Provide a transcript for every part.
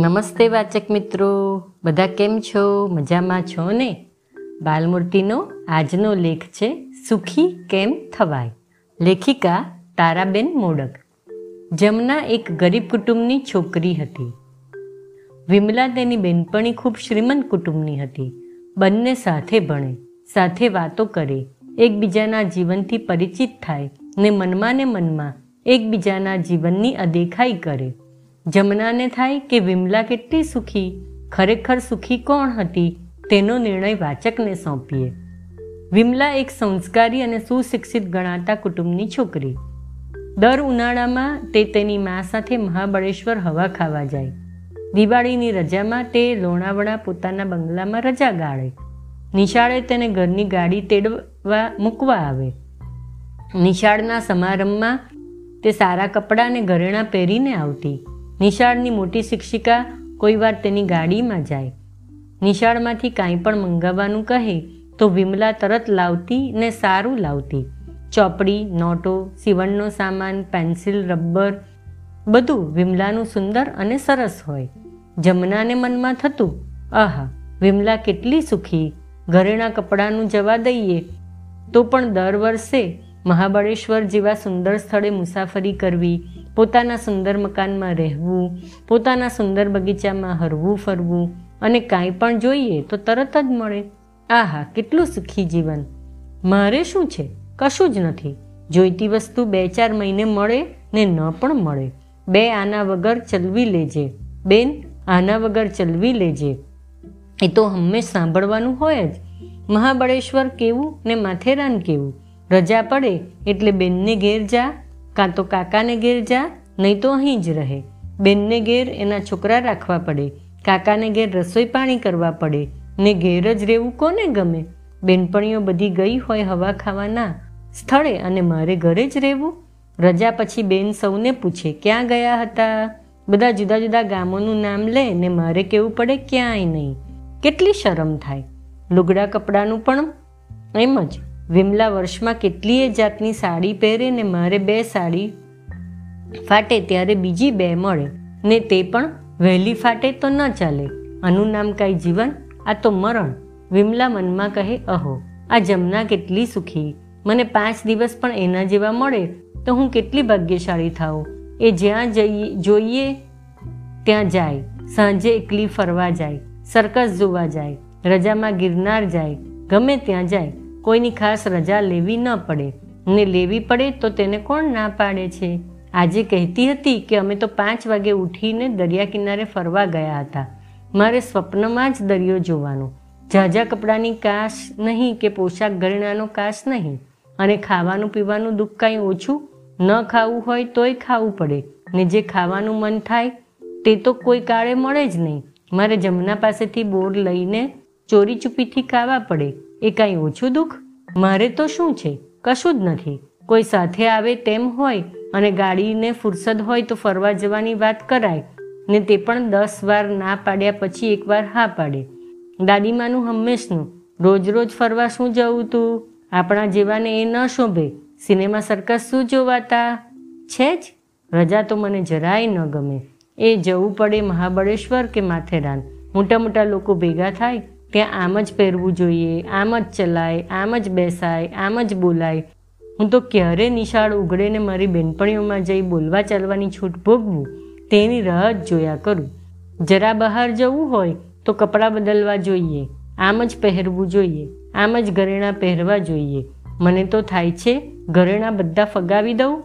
નમસ્તે વાચક મિત્રો. બધા કેમ છો? મજામાં છો ને? બાલમૂર્તિનો આજનો લેખ છે, સુખી કેમ થવાય? લેખિકા તારાબેન મોડક. જમના એક ગરીબ કુટુંબની છોકરી હતી. વિમલા તેની બેનપણી ખૂબ શ્રીમંત કુટુંબની હતી. બંને સાથે ભણે, સાથે વાતો કરે, એકબીજાના જીવનથી પરિચિત થાય ને મનમાં ને મનમાં એકબીજાના જીવનની અદેખાઈ કરે. જમનાને થાય કે વિમલા કેટલી સુખી, ખરેખર સુખી કોણ હતી, તેનો નિર્ણય વાચકને સોંપીએ. વિમલા એક સંસ્કારી અને સુશિક્ષિત ગણાતા કુટુંબની છોકરી. દર ઉનાળામાં તે તેની મા સાથે મહાબળેશ્વર હવા ખાવા જાય. દિવાળીની રજામાં તે લોણાવડા પોતાના બંગલામાં રજા ગાળે. નિશાળે તેને ઘરની ગાડી તેડવા મૂકવા આવે. નિશાળના સમારંભમાં તે સારા કપડાં અને ઘરેણાં પહેરીને આવતી. નિશાળની મોટી શિક્ષિકા કોઈ વાર તેની ગાડીમાં જાય. નિશાળમાંથી કાંઈ પણ મંગાવવાનું કહે તો વિમલા તરત લાવતી ને સારું લાવતી. ચોપડી, નોટો, સીવણનો સામાન, પેન્સિલ, રબર, બધું વિમલાનું સુંદર અને સરસ હોય. જમનાને મનમાં થતું, આહા, વિમલા કેટલી સુખી. ઘરેણા કપડાનું જવા દઈએ. તો પણ દર વર્ષે મહાબળેશ્વર જેવા સુંદર સ્થળે મુસાફરી કરવી પોતાના સુંદર મકાનમાં રહેવું, પોતાના સુંદર બગીચામાં હરવું, ફરવું અને કાંઈ પણ જોઈએ તો તરત જ મળે. આહા, કેટલું સુખી જીવન. મારે શું છે? કશું જ નથી. જોઈતી વસ્તુ બે ચાર મહિને મળે ને ન પણ મળે. બે આના વગર ચલવી લેજે. બેન, આના વગર ચલવી લેજે. એ તો હંમેશ સાંભળવાનું હોય જ. મહાબળેશ્વર કેવું ને માથેરાન કેવું? રજા પડે એટલે બેનને ઘેર જા. કાં તો કાકાને ઘેર જા, નહીં તો અહીં જ રહે. બેનને ઘેર એના છોકરા રાખવા પડે. કાકાને ઘેર રસોઈ પાણી કરવા પડે. ને ઘેર જ રહેવું કોને ગમે? બેનપણીઓ બધી ગઈ હોય હવા ખાવાના સ્થળે અને મારે ઘરે જ રહેવું? રજા પછી બેન સૌને પૂછે, ક્યાં ગયા હતા? બધા જુદા જુદા ગામોનું નામ લે ને મારે કેવું પડે, ક્યાંય નહીં. કેટલી શરમ થાય. લુગડા કપડાનું પણ એમ જ. વિમલા વર્ષમાં કેટલીય જાતની સાડી પહેરે ને મારે બે સાડી ફાટે ત્યારે બીજી બે મળે ને તે પણ વહેલી ફાટે તો ન ચાલે. આનું નામ કાંઈ જીવન, આ તો મરણ. વિમલા મનમાં કહે, અહો, આ જમના કેટલી સુખી. મને પાંચ દિવસ પણ એના જેવા મળે તો હું કેટલી ભાગ્યશાળી થાઉં. એ જ્યાં જઈએ, જોઈએ, ત્યાં જાય. સાંજે એકલી ફરવા જાય. સર્કસ જોવા જાય. રજામાં ગિરનાર જાય. ગમે ત્યાં જાય. કોઈની ખાસ રજા લેવી ન પડે. ને લેવી પડે તો તેને કોણ ના પાડે છે? આજે કહેતી હતી કે અમે તો પાંચ વાગે ઉઠીને દરિયા કિનારે ફરવા ગયા હતા. મારે સ્વપ્નમાં જ દરિયો જોવાનો. ઝાઝા કપડાની કાશ નહીં કે પોશાક ઘરેણાનો કાશ નહીં. અને ખાવાનું પીવાનું દુઃખ કાંઈ ઓછું ન ખાવું હોય તોય ખાવું પડે. ને જે ખાવાનું મન થાય તે તો કોઈ કાળે મળે જ નહીં. મારે જમના પાસેથી બોર લઈને ચોરી ચૂપીથી ખાવા પડે. એ કાંઈ ઓછું દુઃખ? મારે તો શું છે? કશું જ નથી. કોઈ સાથે આવે તેમ હોય અને ગાડીને ફુરસદ હોય તો ફરવા જવાની વાત કરાય ને તે પણ દસ વાર ના પાડ્યા પછી એકવાર હા પાડે. દાદીમાનું હંમેશનું. રોજ રોજ ફરવા શું જવું તું? આપણા જેવાને એ ન શોભે. સિનેમા સર્કસ શું જોવાતા? છે જ. રજા તો મને જરાય ન ગમે. એ જવું પડે મહાબળેશ્વર કે માથેરાન. મોટા મોટા લોકો ભેગા થાય ત્યાં આમ જ પહેરવું જોઈએ, આમ જ ચલાય, આમ જ બેસાય, આમ જ બોલાય. હું તો ક્યારે નિશાળ ઉઘડે ને મારી બેનપણીઓમાં જઈ બોલવા ચાલવાની છૂટ ભોગવું? તેની રાહ જ જોયા કરું. જરા બહાર જવું હોય તો કપડાં બદલવા જોઈએ, આમ જ પહેરવું જોઈએ, આમ જ ઘરેણાં પહેરવા જોઈએ. મને તો થાય છે, ઘરેણાં બધા ફગાવી દઉં?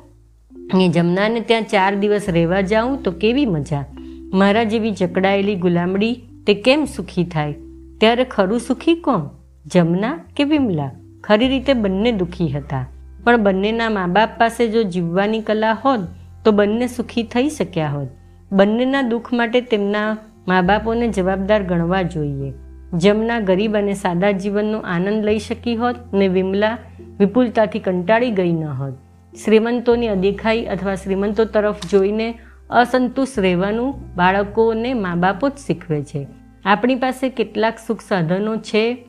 એ જમનાને ત્યાં ચાર દિવસ રહેવા જાઉં તો કેવી મજા? મારા જેવી જકડાયેલી ગુલામડી તે કેમ સુખી થાય? ત્યારે ખરું સુખી કોણ? જમના કે વિમલા? ખરી રીતે બંને દુઃખી હતા. પણ બંનેના મા બાપ પાસે જો જીવવાની કલા હોત, તો બંને સુખી થઈ શક્યા હોત. બંનેના દુઃખ માટે તેમના મા બાપોને જવાબદાર ગણવા જોઈએ. જમના ગરીબ અને સાદા જીવનનો આનંદ લઈ શકી હોત ને વિમલા વિપુલતાથી કંટાળી ગઈ ન હોત. શ્રીમંતોની અદેખાઈ અથવા શ્રીમંતો તરફ જોઈને અસંતુષ્ટ રહેવાનું બાળકોને મા બાપો જ શીખવે છે. આપણી પાસે કેટલાક સુખ સાધનો છે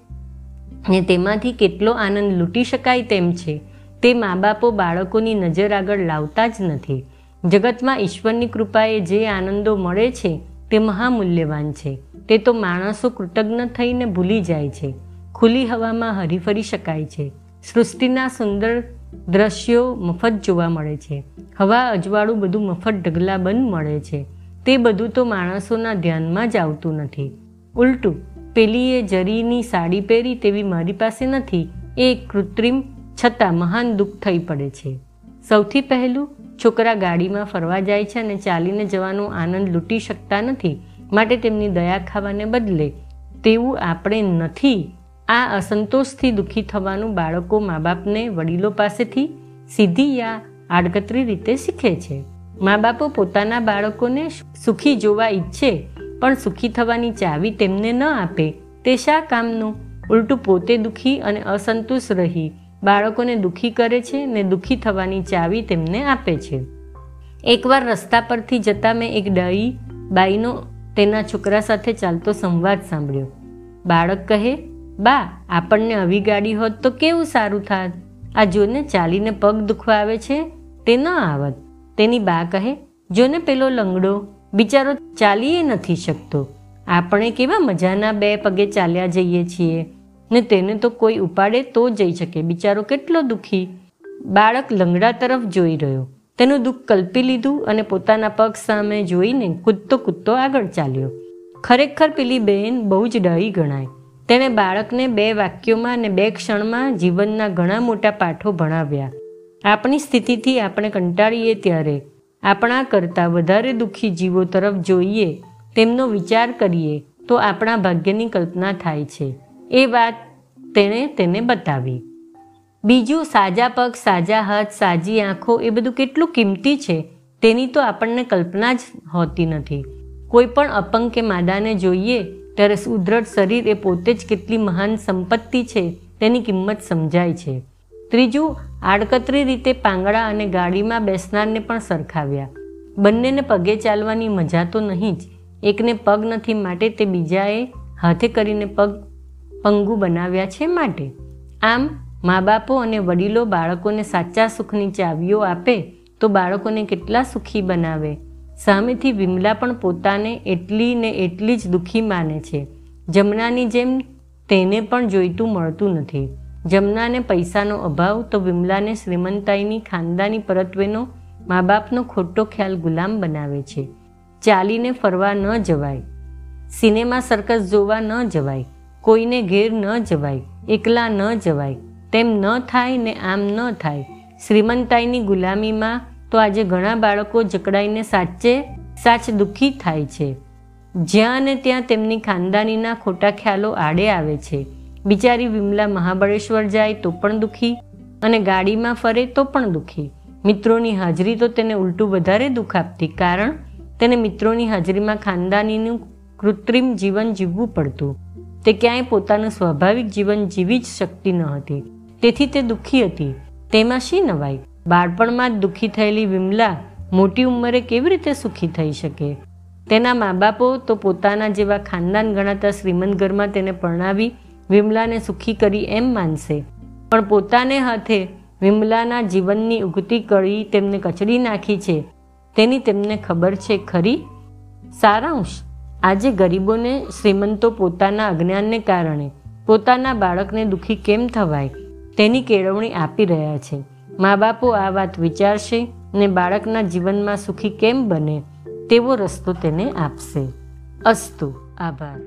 ને તેમાંથી કેટલો આનંદ લૂંટી શકાય તેમ છે, તે મા બાપો બાળકોની નજર આગળ લાવતા જ નથી. જગતમાં ઈશ્વરની કૃપાએ જે આનંદો મળે છે, તે મહામૂલ્યવાન છે. તે તો માણસો કૃતજ્ઞ થઈને ભૂલી જાય છે. ખુલ્લી હવામાં હરીફરી શકાય છે. સૃષ્ટિના સુંદર દ્રશ્યો મફત જોવા મળે છે. હવા, અજવાળું બધું મફત ઢગલાબંધ મળે છે. તે બધું તો માણસોના ધ્યાનમાં જ આવતું નથી. ઉલટું, પેલીએ જરીની સાડી પહેરી તેવી મારી પાસે નથી. એ કૃત્રિમ, છતાં મહાન દુઃખ થઈ પડે છે. સૌથી પહેલું, છોકરા ગાડીમાં ફરવા જાય છે અને ચાલીને જવાનો આનંદ લૂંટી શકતા નથી. માટે તેમની દયા ખાવાને બદલે, તેવું આપણે નથી. આ અસંતોષથી દુઃખી થવાનું બાળકો મા બાપને વડીલો પાસેથી સીધી યા આડકતરી રીતે શીખે છે. મા બાપો પોતાના બાળકોને સુખી જોવા ઈચ્છે પણ સુખી થવાની ચાવી તેમને ન આપે. તે શા કામનું? ઉલટું પોતે દુઃખી અને અસંતુષ્ટ રહી. બાળકોને દુઃખી કરે છે ને દુઃખી થવાની ચાવી તેમને આપે છે. એકવાર રસ્તા પરથી જતા મેં એક ડાઈ બાઈનો તેના છોકરા સાથે ચાલતો સંવાદ સાંભળ્યો. બાળક કહે, બા, આપણને આવી ગાડી હોત તો કેવું સારું થાત? આ જોને ચાલીને પગ દુખવા આવે છે? તે ન આવત. તેની બા કહે, જોને પેલો લંગડો. બિચારો ચાલીએ નથી શકતો. આપણે કેવા મજાના બે પગે ચાલ્યા જઈએ છીએ. ને તેને તો કોઈ ઉપાડે તો જઈ શકે. બિચારો કેટલો દુઃખી. બાળક લંગડા તરફ જોઈ રહ્યો. તેનું દુઃખ કલ્પી લીધું અને પોતાના પગ સામે જોઈને કૂદતો કૂદતો આગળ ચાલ્યો. ખરેખર પેલી બહેન બહુ જ ડહી ગણાય. તેણે બાળકને બે વાક્યોમાં અને બે ક્ષણમાં જીવનના ઘણા મોટા પાઠો ભણાવ્યા. આપણી સ્થિતિથી આપણે કંટાળીએ ત્યારે. આપણા કરતાં વધારે દુઃખી જીવો તરફ જોઈએ, તેમનો વિચાર કરીએ, તો આપણા ભાગ્યની કલ્પના થાય છે. એ વાત તેણે તેને બતાવી. બીજું, સાજા પગ, સાજા હાથ, સાજી આંખો, એ બધું કેટલું કિંમતી છે, તેની તો આપણને કલ્પના જ હોતી નથી. કોઈ પણ અપંગ કે માદાને જોઈએ, ત્યારે સુદ્રઢ શરીર એ પોતે જ કેટલી મહાન સંપત્તિ છે, તેની કિંમત સમજાય છે. ત્રીજું આડકતરી રીતે પાંગડા અને ગાડીમાં બેસનારને પણ સરખાવ્યા. બંનેને પગે ચાલવાની મજા તો નહીં જ. એકને પગ નથી માટે તે બીજાએ હાથે કરીને પગ, પંગુ બનાવ્યા છે માટે. આમ મા બાપો અને વડીલો બાળકોને સાચા સુખની ચાવીઓ આપે તો બાળકોને કેટલા સુખી બનાવે. સામેથી વિમલા પણ પોતાને એટલી ને એટલી જ દુઃખી માને છે. જમનાની જેમ તેને પણ જોઈતું મળતું નથી. જમનાને પૈસાનો અભાવ તો વિમલાને શ્રીમંતાઈની ખાનદાની પરત્વેનો મા બાપનો ખોટો ખ્યાલ ગુલામ બનાવે છે. ચાલીને ફરવા ન જવાય. સિનેમા સર્કસ જોવા ન જવાય. કોઈને ઘેર ન જવાય. એકલા ન જવાય. તેમ ન થાય ને આમ ન થાય. શ્રીમંતાઈની ગુલામીમાં તો આજે ઘણા બાળકો જકડાઈને સાચે સાચ દુઃખી થાય છે. જ્યાં ને ત્યાં તેમની ખાનદાનીના ખોટા ખ્યાલો આડે આવે છે. બિચારી વિમલા મહાબળેશ્વર જાય તો પણ દુઃખી અને ગાડીમાં ફરે તો પણ દુઃખી. મિત્રોની હાજરી તો તેને ઉલટું વધારે દુઃખ આપતી કારણ તેને મિત્રોની હાજરીમાં ખાનદાનીનું કૃત્રિમ જીવન જીવવું પડતું. તે ક્યાંય પોતાનું સ્વાભાવિક જીવન જીવી જ શકતી ન હતી. તેથી તે દુઃખી હતી. તેમાં શી નવાઈ? બાળપણમાં જ દુઃખી થયેલી વિમલા મોટી ઉંમરે કેવી રીતે સુખી થઈ શકે? તેના મા બાપો તો પોતાના જેવા ખાનદાન ગણાતા શ્રીમંત ઘરમાં તેને પરણાવી વિમલાને સુખી કરી એમ માનશે. પણ પોતાને હાથે વિમલાના જીવનની ઉગતી કળી તેમને કચડી નાખી છે. તેની તેમને ખબર છે ખરી? સારાંશ. આજે ગરીબોને શ્રીમંતો પોતાના અજ્ઞાનને કારણે, પોતાના બાળકને દુઃખી કેમ થવાય? તેની કેળવણી આપી રહ્યા છે. મા બાપો આ વાત વિચારશે ને બાળકના જીવનમાં સુખી કેમ બને, તેવો રસ્તો તેને આપશે. અસ્તુ. આભાર.